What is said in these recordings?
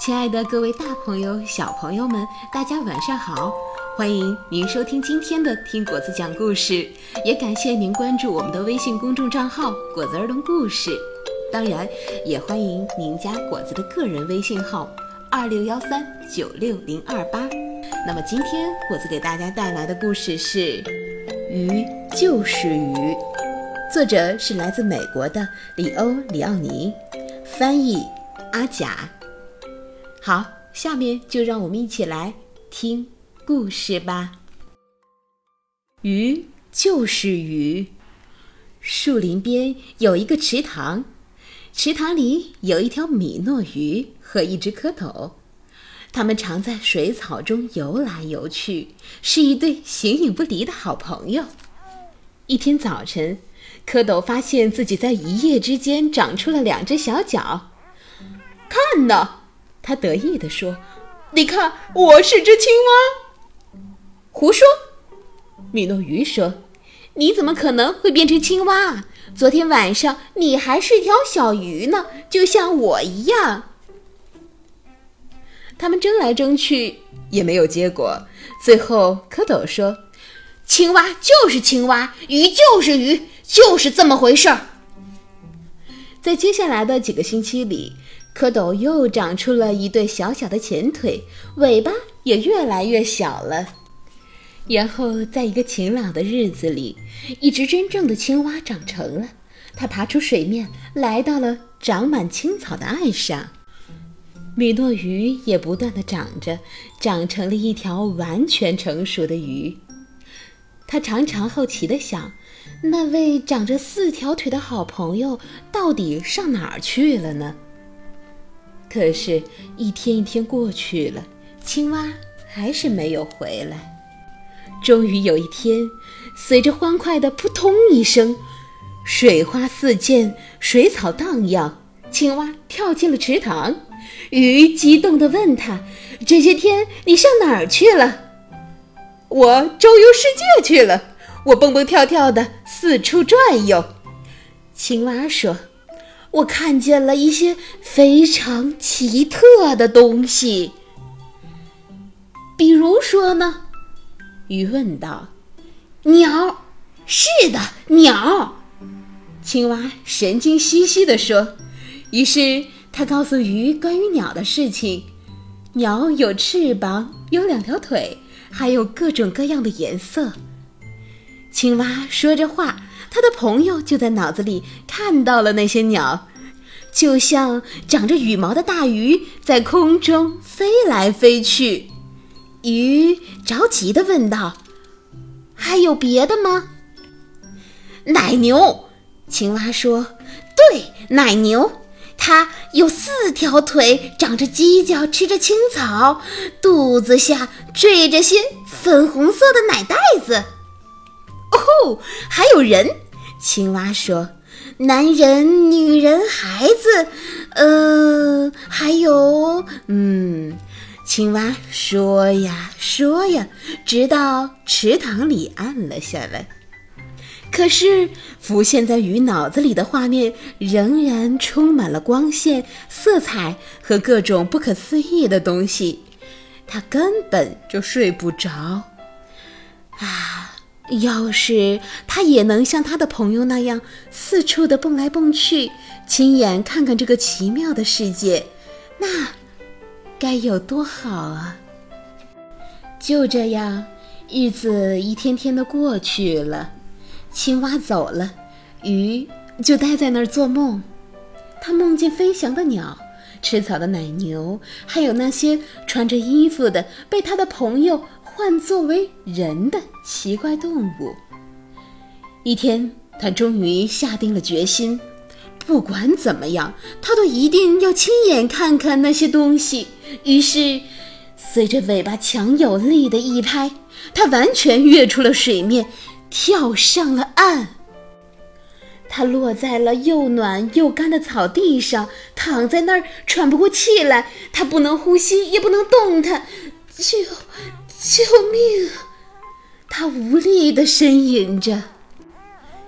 亲爱的各位大朋友、小朋友们，大家晚上好！欢迎您收听今天的听果子讲故事，也感谢您关注我们的微信公众账号“果子儿童故事”。当然，也欢迎您加果子的个人微信号二六幺三九六零二八。那么今天果子给大家带来的故事是《鱼就是鱼》，作者是来自美国的里欧·里奥尼，翻译阿甲。好，下面就让我们一起来听故事吧。鱼就是鱼。树林边有一个池塘，池塘里有一条米诺鱼和一只蝌蚪，它们常在水草中游来游去，是一对形影不离的好朋友。一天早晨，蝌蚪发现自己在一夜之间长出了两只小脚，看呐！他得意地说：“你看，我是只青蛙。”胡说！米诺鱼说：“你怎么可能会变成青蛙？昨天晚上你还是条小鱼呢，就像我一样。”他们争来争去也没有结果。最后，蝌蚪说：“青蛙就是青蛙，鱼就是鱼，就是这么回事儿。”在接下来的几个星期里。蝌蚪又长出了一对小小的前腿，尾巴也越来越小了。然后，在一个晴朗的日子里，一只真正的青蛙长成了。它爬出水面，来到了长满青草的岸上。米诺鱼也不断的长着，长成了一条完全成熟的鱼。他常常好奇地想：那位长着四条腿的好朋友到底上哪儿去了呢？可是，一天一天过去了，青蛙还是没有回来。终于有一天，随着欢快的扑通一声，水花四溅，水草荡漾，青蛙跳进了池塘。鱼激动地问他：“这些天你上哪儿去了？”“我周游世界去了，我蹦蹦跳跳的四处转悠。”青蛙说。我看见了一些非常奇特的东西，比如说呢？鱼问道。鸟，是的，鸟。青蛙神经兮兮地说。于是他告诉鱼关于鸟的事情：鸟有翅膀，有两条腿，还有各种各样的颜色。青蛙说着话。他的朋友就在脑子里看到了那些鸟，就像长着羽毛的大鱼在空中飞来飞去。鱼着急地问道：“还有别的吗？”奶牛，青蛙说：“对，奶牛，它有四条腿，长着犄角，吃着青草，肚子下缀着些粉红色的奶袋子。”哦，还有人，青蛙说：“男人、女人、孩子，呃，还有……嗯。”青蛙说呀说呀，直到池塘里暗了下来。可是浮现在鱼脑子里的画面仍然充满了光线、色彩和各种不可思议的东西，他根本就睡不着。啊！要是他也能像他的朋友那样四处的蹦来蹦去，亲眼看看这个奇妙的世界，那该有多好啊！就这样，日子一天天的过去了，青蛙走了，鱼就待在那儿做梦。他梦见飞翔的鸟，吃草的奶牛，还有那些穿着衣服的被他的朋友。换作为人的奇怪动物。一天，他终于下定了决心，不管怎么样，他都一定要亲眼看看那些东西。于是，随着尾巴强有力的一拍，他完全跃出了水面，跳上了岸。他落在了又暖又干的草地上，躺在那儿喘不过气来。他不能呼吸，也不能动弹，就。救命！他无力地呻吟着。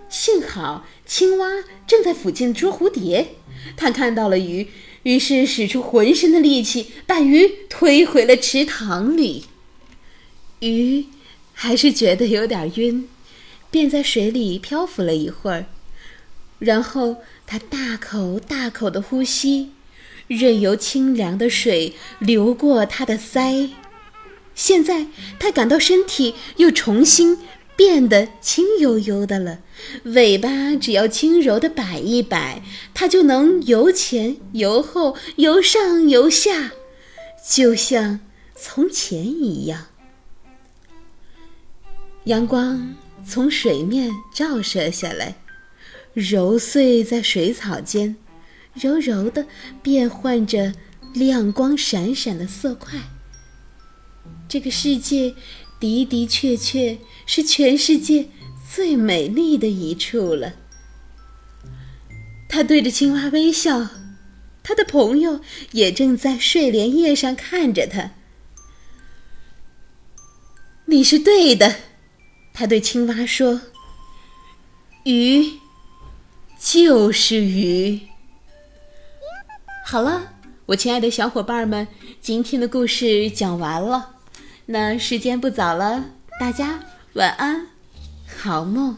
幸好青蛙正在附近捉蝴蝶，他看到了鱼，于是使出浑身的力气，把鱼推回了池塘里。鱼还是觉得有点晕，便在水里漂浮了一会儿，然后它大口大口的呼吸，任由清凉的水流过它的腮。现在，他感到身体又重新变得轻悠悠的了，尾巴只要轻柔的摆一摆，它就能游前游后、游上游下，就像从前一样。阳光从水面照射下来，揉碎在水草间，柔柔的变换着亮光闪闪的色块。这个世界的的确确是全世界最美丽的一处了。他对着青蛙微笑，他的朋友也正在睡莲叶上看着他。你是对的。他对青蛙说：“鱼就是鱼。”好了，我亲爱的小伙伴们，今天的故事讲完了。那时间不早了，大家晚安，好梦。